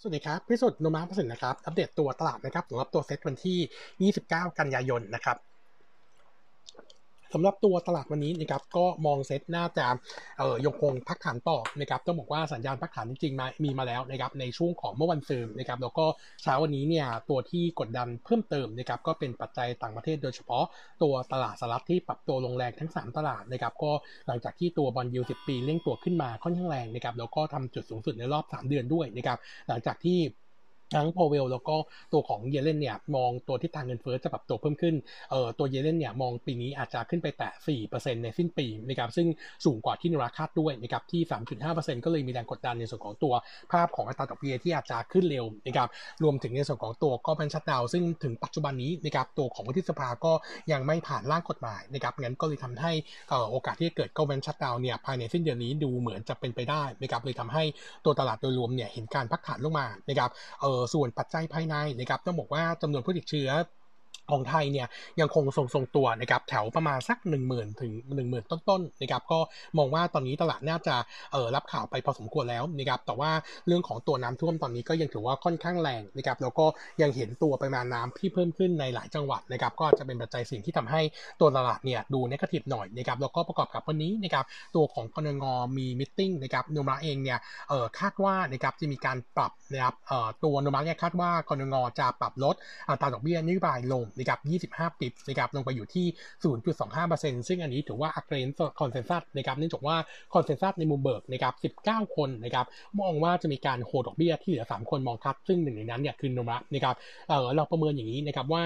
สวัสดีครับ พิสุทธิ์นุมาประสิทธิ์นะครับ อัปเดตตัวตลาดนะครับสำหรับตัวเซ็ตวันที่ 29 กันยายนนะครับ สำหรับตัวตลาดวันนี้นะครับก็มองเซ็ตน่าจะเอ่อยังคงพักฐานต่อนะครับต้องบอกว่าสัญญาณพักฐานจริงๆมามีมาแล้วนะครับในช่วงของเมื่อวานซืนนะครับแล้วก็เช้าวันนี้เนี่ยตัวที่กดดันเพิ่มเติมนะครับก็เป็นปัจจัยต่างประเทศโดยเฉพาะตัวตลาดสหรัฐที่ปรับตัวลงแรงทั้ง 3 ตลาดนะครับก็หลังจากที่ตัว bond yield 10ปีเร่งตัวขึ้นมาค่อนข้างแรงนะครับแล้วก็ทำจุดสูงสุดในรอบ 3 เดือนด้วยนะครับหลังจากที่ ทั้งพอเวลแล้วก็ตัวของเยเลนเนี่ยมองตัวที่ทางเงินเฟ้อจะปรับตัวเพิ่มขึ้นเอ่อตัวเยเลนเนี่ยมองปีนี้อาจจะขึ้นไปแตะ 4%ในสิ้นปีนะครับซึ่งสูงกว่าที่นราคาดด้วยนะครับที่ 3.5%ก็เลยมีแรงกดดันในส่วนของตัวภาพของอัตราดอกเบี้ยที่อาจจะขึ้นเร็วนะครับรวมถึงในส่วนของตัวก็เป็นชัดดาวซึ่งถึงปัจจุบันนี้นะครับตัวของวุฒิสภาก็ยังไม่ผ่านร่างกฎหมายนะครับงั้นก็เลยทำให้โอกาสที่จะเกิดก็เป็นชัดดาวเนี่ยภายในสิ้นเดือนนี้ดูเหมือนจะเป็นไปได้นะครับเลยทำให้ตัวตลาดโดยรวมเนี่ยเห็นการพักฐานลงมานะครับเออส่วนปัจจัยภายในนะครับต้องบอกว่าจำนวนผู้ติดเชื้อ ของไทยเนี่ยยังคงทรงทรงตัวนะครับแถวประมาณสัก 1 0,000 ถึง 10,000 ต้นๆนะครับก็มองว่าตอนนี้ตลาดน่าจะเออรับข่าวไปพอสมควรแล้วนะครับแต่ว่าเรื่องของตัวน้ำท่วมตอนนี้ก็ยังถือว่าค่อนข้างแรงนะครับแล้วก็ยังเห็นตัวปริมาณน้ำที่เพิ่มขึ้นในหลายจังหวัดนะครับก็จะเป็นปัจจัยสิ่งที่ทำให้ตัวตลาดเนี่ยดูนกาทีฟหน่อยนะครับแล้วก็ประกอบกับวันนี้นะครับตัวของกนงมีมิ팅นะครับโนมาเองเนี่ยเออคาดว่านะครับจะมีการปรับนะครับเออตัวโนมาเนี่ยคาดว่ากนงจะปรับลดอัตราดอกเบี้ยนโยบายลงนะครับ25 ปิบนะครับลงไปอยู่ที่ 0.25%ซึ่งอันนี้ถือว่าอักเรนคอนเซนซัสนะครับเนื่องจากว่าคอนเซนซัสในมุมเบิร์กนะครับ19 คนนะครับมองว่าจะมีการโหดอกเบี้ยที่เหลือ 3 คนมองทัดซึ่งหนึ่งในนั้นเนี่ยคือโนมะนะครับเออเราประเมินอย่างนี้นะครับว่า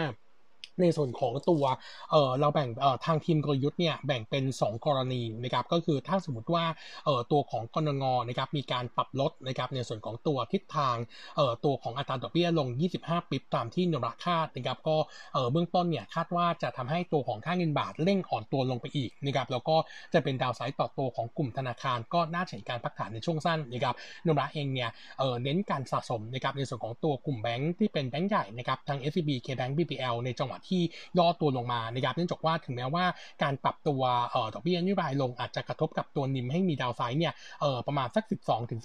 ในส่วนของตัวเออเราแบ่งเออทางทีมกลยุทธ์เนี่ยแบ่งเป็น 2 กรณีนะครับก็คือถ้าสมมติว่าเออตัวของกนงนะครับมีการปรับลดนะครับในส่วนของตัวทิศทางเออตัวของอัตราดอกเบี้ยลง 25ปิบตามที่นราคาดนะครับก็เออเบื้องต้นเนี่ยคาดว่าจะทำให้ตัวของค่าเงินบาทเร่งอ่อนตัวลงไปอีกนะครับแล้วก็จะเป็นดาวไซด์ต่อตัวของกลุ่มธนาคาร ก็น่าเห็นการพักฐานในช่วงสั้นนะครับนราเองเนี่ยเออเน้นการสะสมนะครับในส่วนของตัวกลุ่มแบงค์ที่เป็นแบงค์ใหญ่นะครับทั้ง SCB KBank BPL ในจังหวะที่ย่อตัวลงมานะครับเนื่องจากว่าถึงแม้ว่าการปรับตัวออดอกเบี้ยนโยบายลงอาจจะกระทบกับตัวนิมให้มีดาวไซด์เนี่ยออประมาณสัก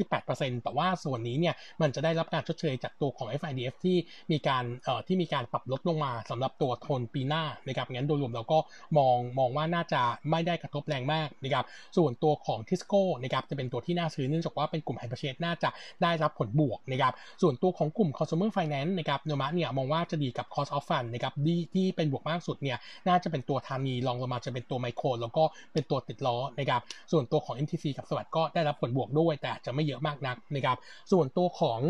12-18%แต่ว่าส่วนนี้เนี่ยมันจะได้รับการชดเชยจากตัวของ FIDF ที่มีการออที่มีการปรับลดลงมาสำหรับตัวโทนปีหน้านะครับงั้นโดยรวมเราก็มองมองว่าน่าจะไม่ได้กระทบแรงมากนะครับส่วนตัวของทิสโก้นะครับจะเป็นตัวที่น่าซื้อเนื่องจากว่าเป็นกลุ่มไฮเปอร์เชสน่าจะได้รับผลบวกนะครับส่วนตัวของกลุ่ม consumer finance นะครับเนมะเนี่ยมองว่าจะดีกับ cost of fund นะครับที่เป็นบวกมากสุดเนี่ยน่าจะเป็นตัวทานีรองลงมาจะเป็นตัวไมโครแล้วก็เป็นตัวติดล้อนะครับส่วนตัวของ MTC กับสวัสด์ก็ได้รับผลบวกด้วย แต่จะไม่เยอะมากนักนะครับส่วนตัวของ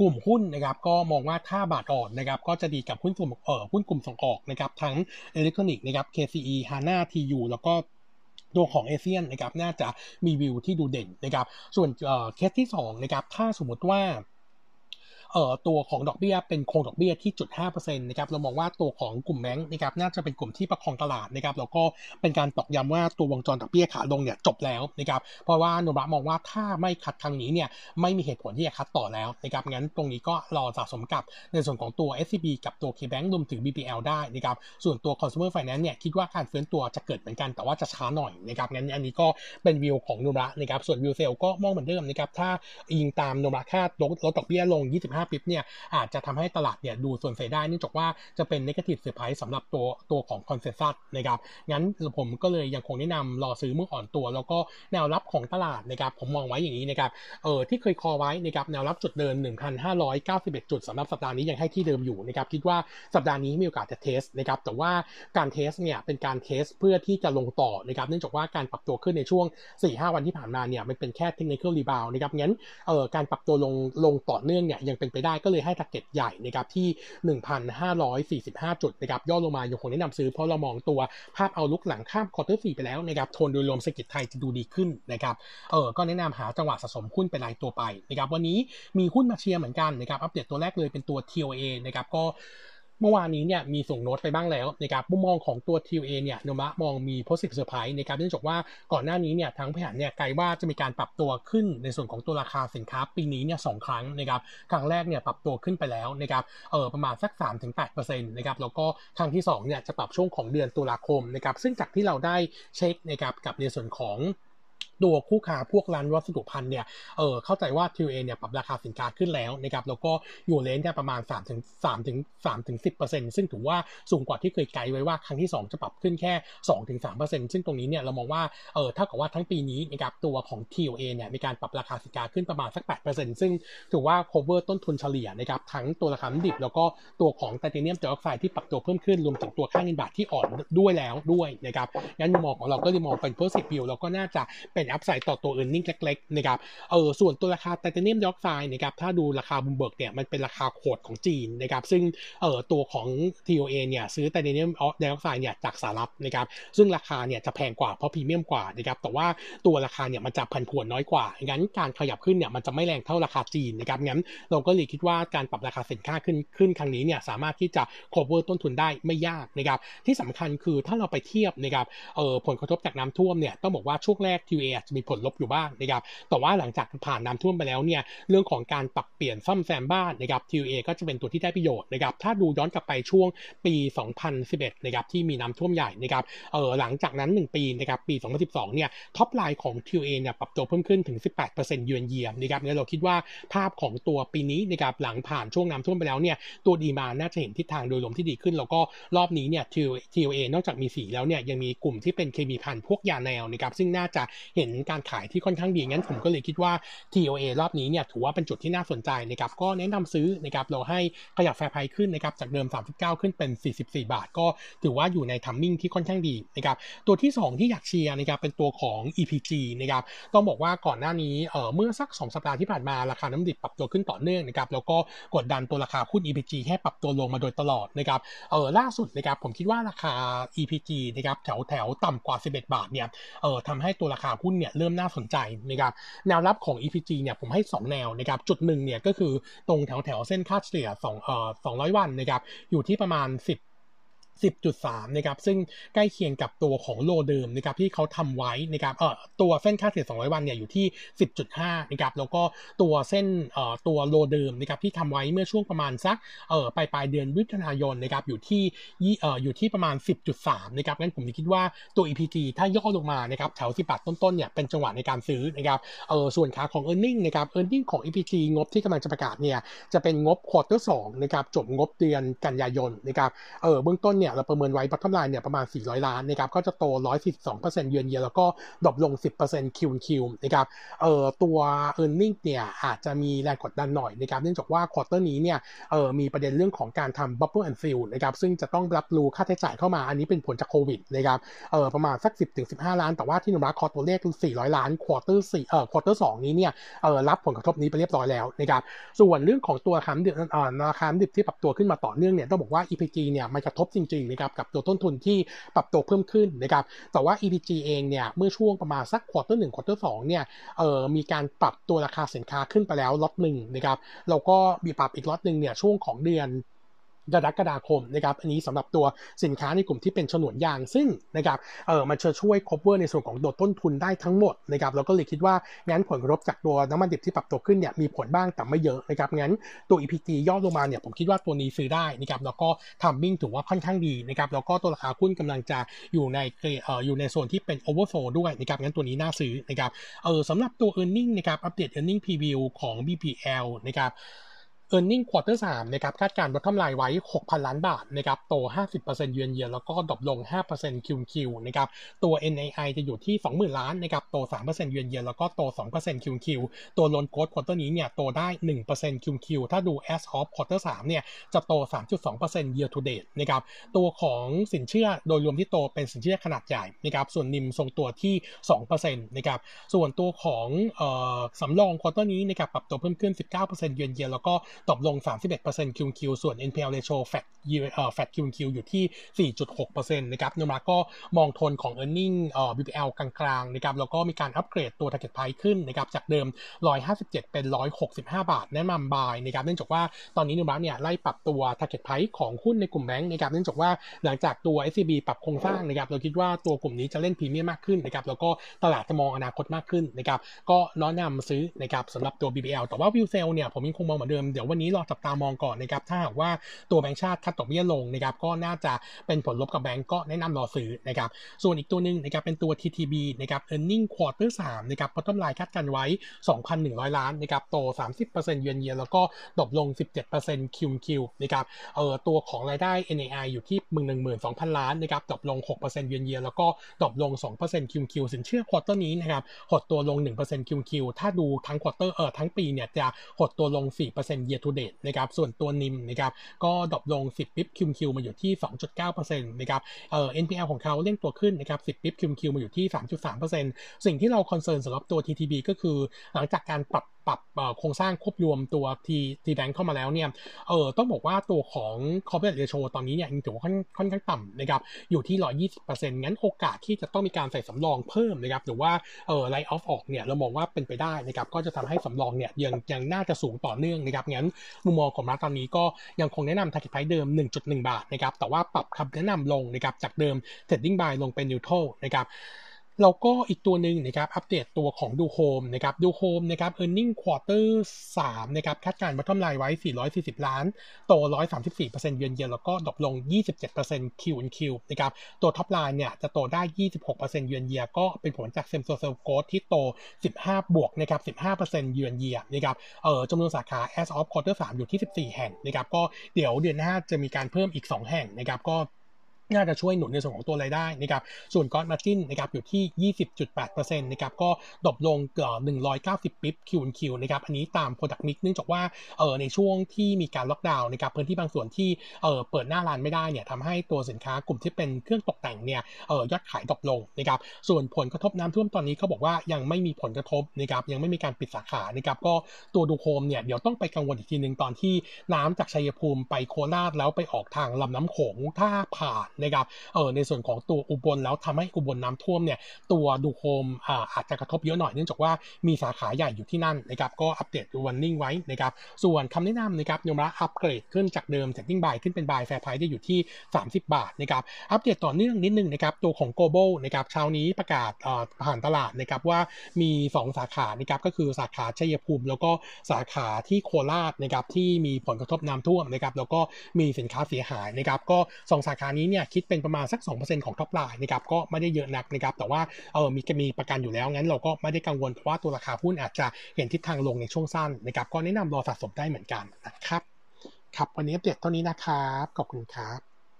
กลุ่มหุ้นนะครับก็มองว่าถ้าบาทอ่อนนะครับก็จะดีกับหุ้นกลุ่มเอ่อหุ้นกลุ่มส่งออกนะครับทั้งอิเล็กทรอนิกส์นะครับ KCE HANA TU แล้วก็ตัวของเอเชียนนะครับน่าจะมีวิวที่ดูเด่นนะครับส่วนเคสที่2นะครับถ้าสมมติว่า เอ่อตัวของดอกเบี้ยเป็นคงดอกเบี้ยที่จุดห้าเปอร์เซ็นต์นะครับเรามองว่าตัวของกลุ่มแบงค์นะครับน่าจะเป็นกลุ่มที่ประคองตลาดนะครับแล้วก็เป็นการตอกย้ำว่าตัววงจรดอกเบี้ยขาลงเนี่ยจบแล้วนะครับเพราะว่าโนบะมองว่าถ้าไม่คัดครั้งนี้เนี่ยไม่มีเหตุผลที่จะคัดต่อแล้วนะครับงั้นตรงนี้ก็รอสะสมกับในส่วนของตัว SCB กับตัว KBank รวมถึง BPL ได้นะครับส่วนตัว Consumer Finance เนี่ยคิดว่าการเฟื้นตัวจะเกิดเหมือนกันแต่ว่าจะช้าหน่อยนะครับงั้นอันนี้ก็เป็นวิวของโนมูระนะครับส่วนวิวเซลก็มองเหมือนเดิมนะครับถ้าอิงตามโนมูระคาดลดดอกเบี้ยลง 25 bip เนี่ยอาจจะทำให้ตลาดเนี่ยดูส่วนเสียได้เนื่องจากว่าจะเป็น negative surprise สำหรับตัวตัวของ consensus นะครับงั้นผมก็เลยยังคงแนะนำรอซื้อเมื่ออ่อนตัว แล้วก็แนวรับของตลาดนะครับผมมองไว้อย่างนี้นะครับเออที่เคย call ไว้นะครับแนวรับจุดเดิม 1,591 จุดสำหรับสัปดาห์นี้ยังให้ที่เดิมอยู่นะครับคิดว่าสัปดาห์นี้มีโอกาสจะ test นะครับแต่ว่าการ test เนี่ยเป็นการ test เพื่อที่จะลงต่อนะครับเนื่องจากว่าการปรับตัวขึ้นในช่วง 4-5 วันที่ผ่านมาเนี่ยมันเป็นแค่ technical rebound นะครับงั้นเออการปรับตัวลงลงต่อเนื่องเนี่ยยังเป็นไปได้ก็เลยให้ target ใหญ่นะครับที่ 1,545 จุดนะครับย่อลงมายังคงแนะนำซื้อเพราะเรามองตัวภาพ outlook หลังข้าม quarter สี่ไปแล้วนะครับโทนโดยรวมเศรษฐกิจไทยจะดูดีขึ้นนะครับเออก็แนะนำหาจังหวะสะสมหุ้นเป็นรายตัวไปนะครับวันนี้มีหุ้นมาเชียร์เหมือนกันนะครับอัปเดตตัวแรกเลยเป็นตัว TOA นะครับก็ เมื่อวานนี้เนี่ยมีส่งโน้ตไปบ้างแล้วนะครับมุมมองของตัว TUA เนี่ยโนมะมองมี positive surprise นะครับเนื่องจากว่าก่อนหน้านี้เนี่ยทั้งแผนเนี่ยไกลว่าจะมีการปรับตัวขึ้นในส่วนของตัวราคาสินค้าปีนี้เนี่ยสองครั้งนะครับครั้งแรกเนี่ยปรับตัวขึ้นไปแล้วนะครับเออประมาณสัก 3-8%นะครับแล้วก็ครั้งที่2เนี่ยจะปรับช่วงของเดือนตุลาคมนะครับซึ่งจากที่เราได้เช็คนะครับกับในส่วนของ ตัวคู่ค้าพวกร้านวัสดุพันเนี่ยเออเข้าใจว่า TUA เนี่ยปรับราคาสินค้าขึ้นแล้วนะครับแล้วก็อยู่เลนเนี่ยประมาณ3ถึง3ถึง3ถึง10 ซึ่งถือว่าสูงกว่าที่เคยไกด์ไว้ว่าครั้งที่ 2 จะปรับขึ้นแค่2ถึง3ซึ่งตรงนี้เนี่ยเรามองว่าเออถ้ากับว่าทั้งปีนี้นะครับตัวของ TUA เนี่ยมีการปรับราคาสินค้าขึ้นประมาณสัก 8 ซึ่งถือว่า cover ต้นทุนเฉลี่ยนะครับทั้งตัวราคาดิบ แล้วก็ตัวของไทเทเนียมไดออกไซด์ที่ปรับตัวเพิ่มขึ้นรวมถึงตัวค่าเงินบาทที่อ่อนด้วยแล้วด้วยนะครับงั้นมองของเราก็เลยมองเป็น positive view แล้วก็น่าจะเป็นอัพไซด์ต่อตัว e a r n i n g เล็กๆนะครับเออส่วนตัวราคาไทเทเนียมไดออกไซด์นะครับถ้าดูราคาบุมเบิร์กเนี่ยมันเป็นราคา quote ของจีนนะครับซึ่งเออตัวของ TOA เนี่ยซื้อไทเทเนียมไดออกไซด์เนี่ยจากสหรัฐนะครับซึ่งราคาเนี่ยจะแพงกว่าเพราะพรีเมียมกว่านะครับแต่ว่าตัวราคาเนี่ยมันจะผันผวนน้อยกว่างั้นการขยับขึ้นเนี่ยมันจะไม่แรงเท่าราคาจีนนะครับงั้นเราก็เลยคิดว่าการปรับราคาสินค้าขึ้นขึ้นครั้งนี้เนี่ยสามารถที่จะ cover ต้นทุนได้ไม่ยากนะครับที่สำคัญคือถ้าเราไปเทียบนะครับเออผลกระทบจากน้ำท่วมเนี่ยต้องบอกว่าช่วงแรก TOA จะมีผลลบอยู่บ้างนะครับ แต่ว่าหลังจากผ่านน้ำท่วมไปแล้วเนี่ย เรื่องของการปรับเปลี่ยนซ่อมแซมบ้านนะครับ TOA ก็จะเป็นตัวที่ได้ประโยชน์นะครับ ถ้าดูย้อนกลับไปช่วงปี 2011 นะครับที่มีน้ำท่วมใหญ่นะครับ เออหลังจากนั้น 1 ปีนะครับปี 2012 เนี่ย top line ของ TOA เนี่ยปรับตัวเพิ่มขึ้นถึง 18%เยือนเยียมนะครับเนี่ยเราคิดว่าภาพของตัวปีนี้นะครับหลังผ่านช่วงน้ำท่วมไปแล้วเนี่ยตัว demand น่าจะเห็นทิศทางโดยรวมที่ดีขึ้น แล้วก็รอบนี้เนี่ย TOA นอกจากมีสีแล้วเนี่ยยังมีกลุ่มที่เป็นเคมีภัณฑ์พวกยาแนวนะครับซึ่งน่าจะเห็นการขายที่ค่อนข้างดีงั้นผมก็เลยคิดว่า TOA รอบนี้เนี่ยถือว่าเป็นจุดที่น่าสนใจนะครับก็แนะนำซื้อนะครับเราให้ขยับ fair price ขึ้นนะครับจากเดิม 39 ขึ้นเป็น 44 บาท ก็ถือว่าอยู่ใน timing ที่ค่อนข้างดีนะครับตัวที่ 2 ที่อยากเชียร์นะครับเป็นตัวของ EPG นะครับต้องบอกว่าก่อนหน้านี้เอ่อเมื่อสัก 2 สัปดาห์ที่ผ่านมาราคาน้ำมันดิบปรับตัวขึ้นต่อเนื่องนะครับแล้วก็กดดันตัวราคาหุ้น EPG ให้ปรับตัวลงมาโดยตลอดนะครับเออล่าสุดนะครับผมคิดว่าราคา EPG นะครับแถวแถวต่ำกว่า 11 บาทเนี่ยเออทำให้ตัวราคาหุ้นเนี่ยเริ่มน่าสนใจนะครับแนวรับของ EPG เนี่ยผมให้ 2 แนวนะครับจุดหนึ่งเนี่ยก็คือตรงแถวแถวเส้นค่าเฉลี่ย2เอ่อ200 วันนะครับอยู่ที่ประมาณ 10 10.3นะครับซึ่งใกล้เคียงกับตัวของโลเดิมนะครับที่เขาทำไว้นะครับเอ่อตัวเส้นค่าเฉลี่ย200 วันเนี่ยอยู่ที่ 10.5นะครับแล้วก็ตัวเส้นเอ่อตัวโลเดิมนะครับที่ทำไว้เมื่อช่วงประมาณสักเอ่อปลายปลายเดือนมิถุนายนนะครับอยู่ที่เอ่ออยู่ที่ประมาณ 10.3นะครับงั้นผมคิดว่าตัว EPG ถ้าย่อลงมานะครับแถว10บาทต้นๆเนี่ยเป็นจังหวะในการซื้อนะครับเอ่อส่วนขาของ e a r n i n g นะครับ e a r n i n g ของ EPG งบที่กำลังจะประกาศเนี่ยจะเป็นงบควอเตอร์2นะครับจบงบเดือนกันยายนนะครับเออเบื้องต้นเนี่ยเราประเมินไว้ bottom line เนี่ยประมาณ 400 ล้านนะครับก็จะโต 142%เยือนเยียแล้วก็ดรอปลง 10% Q Q นะครับเอ่อตัว e a r n i n g เนี่ยอาจจะมีแรงกดดันหน่อยนะครับเนื่องจากว่าควอเตอร์นี้เนี่ยเอ่อมีประเด็นเรื่องของการทำ bubble and fill นะครับซึ่งจะต้องรับรู้ค่าใช้จ่ายเข้ามาอันนี้เป็นผลจากโควิดนะครับเอ่อประมาณสัก 10-15 ล้าน แต่ว่าที่นุรักคอตัวเลข400 ล้านควอเตอร์4เอ่อควอเตอร์2นี้เนี่ยเอ่อรับผลกระทบนี้ไปเรียบร้อยแล้วนะครับส่วนเรื่องของตัวคาดิบเอ่อราคาดิบที่ปรับตัวขึ้นมาต่อเนื่องเนี่ยต้องบอกว่า EPG เนี่ยมันกระทบจริงๆนะครับกับตัวต้นทุนที่ปรับตัวเพิ่มขึ้นนะครับแต่ว่า EPG เองเนี่ยเมื่อช่วงประมาณสัก quarter หนึ่ง quarter สองเนี่ยเอ่อมีการปรับตัวราคาสินค้าขึ้นไปแล้วล็อตหนึ่งนะครับแล้วก็มีปรับอีกล็อตหนึ่งเนี่ยช่วงของเดือน กรกฎาคมนะครับอันนี้สำหรับตัวสินค้าในกลุ่มที่เป็นฉนวนยางซึ่งนะครับเออมันจะช่วย cover ในส่วนของโดดต้นทุนได้ทั้งหมดนะครับเราก็เลยคิดว่างั้นผลกระทบจากตัวน้ำมันดิบที่ปรับตัวขึ้นเนี่ยมีผลบ้างแต่ไม่เยอะนะครับงั้นตัว EPG ย่อลงมาเนี่ยผมคิดว่าตัวนี้ซื้อได้นะครับแล้วก็timing ถือว่าค่อนข้างดีนะครับแล้วก็ตัวราคาหุ้นกำลังจะอยู่ในเอออยู่ในโซนที่เป็น oversold ด้วยนะครับงั้นตัวนี้น่าซื้อนะครับเออสำหรับตัว earning นะครับอัปเดต earning preview ของ BBL นะครับ e a r n i n g quarter 3นะครับคาดการณ์ลดกำไรไว้ 6,000 ล้านบาทนะครับโต 50% year on year แล้วก็ drop ลง5% Q on Q นะครับตัว NII จะอยู่ที่ 20,000 ล้านนะครับโต 3%เยือนเยียแล้วก็โต2% QQ ตัว loan growth quarter นี้เนี่ยโตได้1% QQ ถ้าดู as of quarter 3เนี่ยจะโต 3.2% year to date นะครับตัวของสินเชื่อโดยรวมที่โตเป็นสินเชื่อขนาดใหญ่นะครับส่วน NIM ทรงตัวที่ 2%นะครับส่วนตัวของเอ่อสำรอง quarter นี้นะครับปรับตัวเพิ่มขึ้น 19%เยือนเยียแล้วก็ตกลง 31% Q on Q ส่วน NPL ratio flat เอ่อ flat Q on Q อยู่ที่ 4.6%นะครับนมาก็มองทนของ earning เอ่อ BBL กลางๆนะครับแล้วก็มีการอัปเกรดตัว target price ขึ้นนะครับจากเดิม 157 เป็น 165 บาท แนะนำบายนะครับเนื่องจากว่าตอนนี้นมาเนี่ยไล่ปรับตัว target price ของหุ้นในกลุ่มแบงค์นะครับเนื่องจากว่าหลังจากตัว SCB ปรับโครงสร้างนะครับเราคิดว่าตัวกลุ่มนี้จะเล่นพรีเมียมมากขึ้นนะครับแล้วก็ตลาดจะมองอนาคตมากขึ้นนะครับก็น้อนนำซื้อนะครับสำหรับตัว BPL แต่ว่าวิวเซลเนี่ยผมยังคงมองเหมือนเดิมเดี๋ยววันนี้รอจับตามองก่อนนะครับถ้าหากว่าตัวแบงก์ชาติคัดดอกเบี้ยลงนะครับก็น่าจะเป็นผลลบกับแบงก์ก็แนะนำรอซื้อนะครับส่วนอีกตัวหนึ่งนะครับเป็นตัว TTB นะครับ earning quarter 3นะครับ bottom line คาดการณ์ไว้ 2,100 ล้านนะครับโต 30% year on year แล้วก็ drop ลง 17% Q on Q นะครับเอ่อตัวของรายได้ NII อยู่ที่12,000 ล้านนะครับดรอปลง 6%เยือนเยียแล้วก็ดรอปลง2% QQ สินเชื่อ quarter นี้นะครับหดตัวลง1% QQ ถ้าดูทั้ง quarter เอ่อทั้งปีเนี่ยจะหดตัวลง 4%เย year to date นะครับส่วนตัว NIM นะครับก็ drop ลง 10 bps Q on Q มาอยู่ที่ 2.9%นะครับเอ่อ NPL ของเขาเร่งตัวขึ้นนะครับ 10 ปิ๊บ QQ มาอยู่ที่ 3.3%สิ่งที่เรา concern สำหรับตัว TTB ก็คือหลังจากการปรับ ปรับโครงสร้างควบรวมตัวทีทีแบงค์เข้ามาแล้วเนี่ยเออต้องบอกว่าตัวของ coverage ratio ตอนนี้เนี่ยยังถือว่าค่อนค่อนข้างต่ำนะครับอยู่ที่120%งั้นโอกาสที่จะต้องมีการใส่สำรองเพิ่มนะครับหรือว่าเออ write off ออกเนี่ยเรามองว่าเป็นไปได้นะครับก็จะทำให้สำรองเนี่ยยังยังน่าจะสูงต่อเนื่องนะครับงั้นมุมมองของเราตอนนี้ก็ยังคงแนะนำ target price เดิม 1.1 บาทนะครับแต่ว่าปรับคำแนะนำลงนะครับจากเดิม trading buy ลงเป็น neutral นะครับ แล้วก็อีกตัวหนึ่งนะครับอัปเดตตัวของดูโฮมนะครับดูโฮมนะครับ earning quarter 3นะครับคาดการณ์ bottom line ไว้ 440 ล้าน โต 134% year on year แล้วก็ drop ลง 27% Q on Q นะครับตัว top line เนี่ยจะโตได้ 26%เยือนเยียก็เป็นผลจาก same store sales growth ที่โต 15 บวกนะครับ 15%เยือนเยียนะครับเออจำนวนสาขา as of quarter 3 อยู่ที่ 14 แห่งนะครับก็เดี๋ยวเดือนหน้าจะมีการเพิ่มอีก 2 แห่งนะครับก็ น่าจะช่วยหนุนในส่วนของตัวรายได้นะครับ ส่วนก้อนมาจินนะครับอยู่ที่ 20.8%นะครับ ก็ดรอปลงเกือบ190 ปิ๊บคิวคิวนะครับ อันนี้ตาม Product Mix เนื่องจากว่าเออในช่วงที่มีการล็อกดาวน์นะครับ พื้นที่บางส่วนที่เออเปิดหน้าร้านไม่ได้เนี่ยทำให้ตัวสินค้ากลุ่มที่เป็นเครื่องตกแต่งเนี่ยเออยอดขาย drop ลงนะครับ ส่วนผลกระทบน้ำท่วมตอนนี้เขาบอกว่ายังไม่มีผลกระทบนะครับ ยังไม่มีการปิดสาขา นะครับ ก็ตัวดูโฮมเนี่ยเดี๋ยวต้องไปกังวลอีกทีหนึ่งตอนที่น้ำจากชัยภูมิไปโคราชแล้วไปออกทางลำน้ำโขงถ้าผ่านนะครับเออในส่วนของตัวอุบลแล้วทำให้อุบลน้ำท่วมเนี่ยตัวดูโฮมอ่าอาจจะกระทบเยอะหน่อยเนื่องจากว่ามีสาขาใหญ่อยู่ที่นั่นนะครับก็อัปเดต warning ไว้นะครับส่วนคำแนะนำนะครับยมระอัปเกรดขึ้นจากเดิมจาก trading buy ขึ้นเป็น buy fair price ได้อยู่ที่ 30 บาทนะครับอัปเดตต่อเนื่องนิดนึงนะครับตัวของ global นะครับเช้านี้ประกาศผ่านตลาดนะครับว่ามี 2 สาขานะครับก็คือสาขาชัยภูมิ แล้วก็สาขาที่โคราชนะครับที่มีผลกระทบน้ำท่วมนะครับแล้วก็มีสินค้าเสียหายนะครับก็ 2 สาขานี้เนี่ยคิดเป็นประมาณสัก 2%ของ top line นะครับก็ไม่ได้เยอะนักนะครับแต่ว่าเออมีมีประกันอยู่แล้วงั้นเราก็ไม่ได้กังวลเพราะว่าตัวราคาหุ้นอาจจะเห็นทิศทางลงในช่วงสั้นนะครับก็แนะนำรอสะสมได้เหมือนกันนะครับครับวันนี้อัปเดเท่านี้นะครับขอบคุณครับ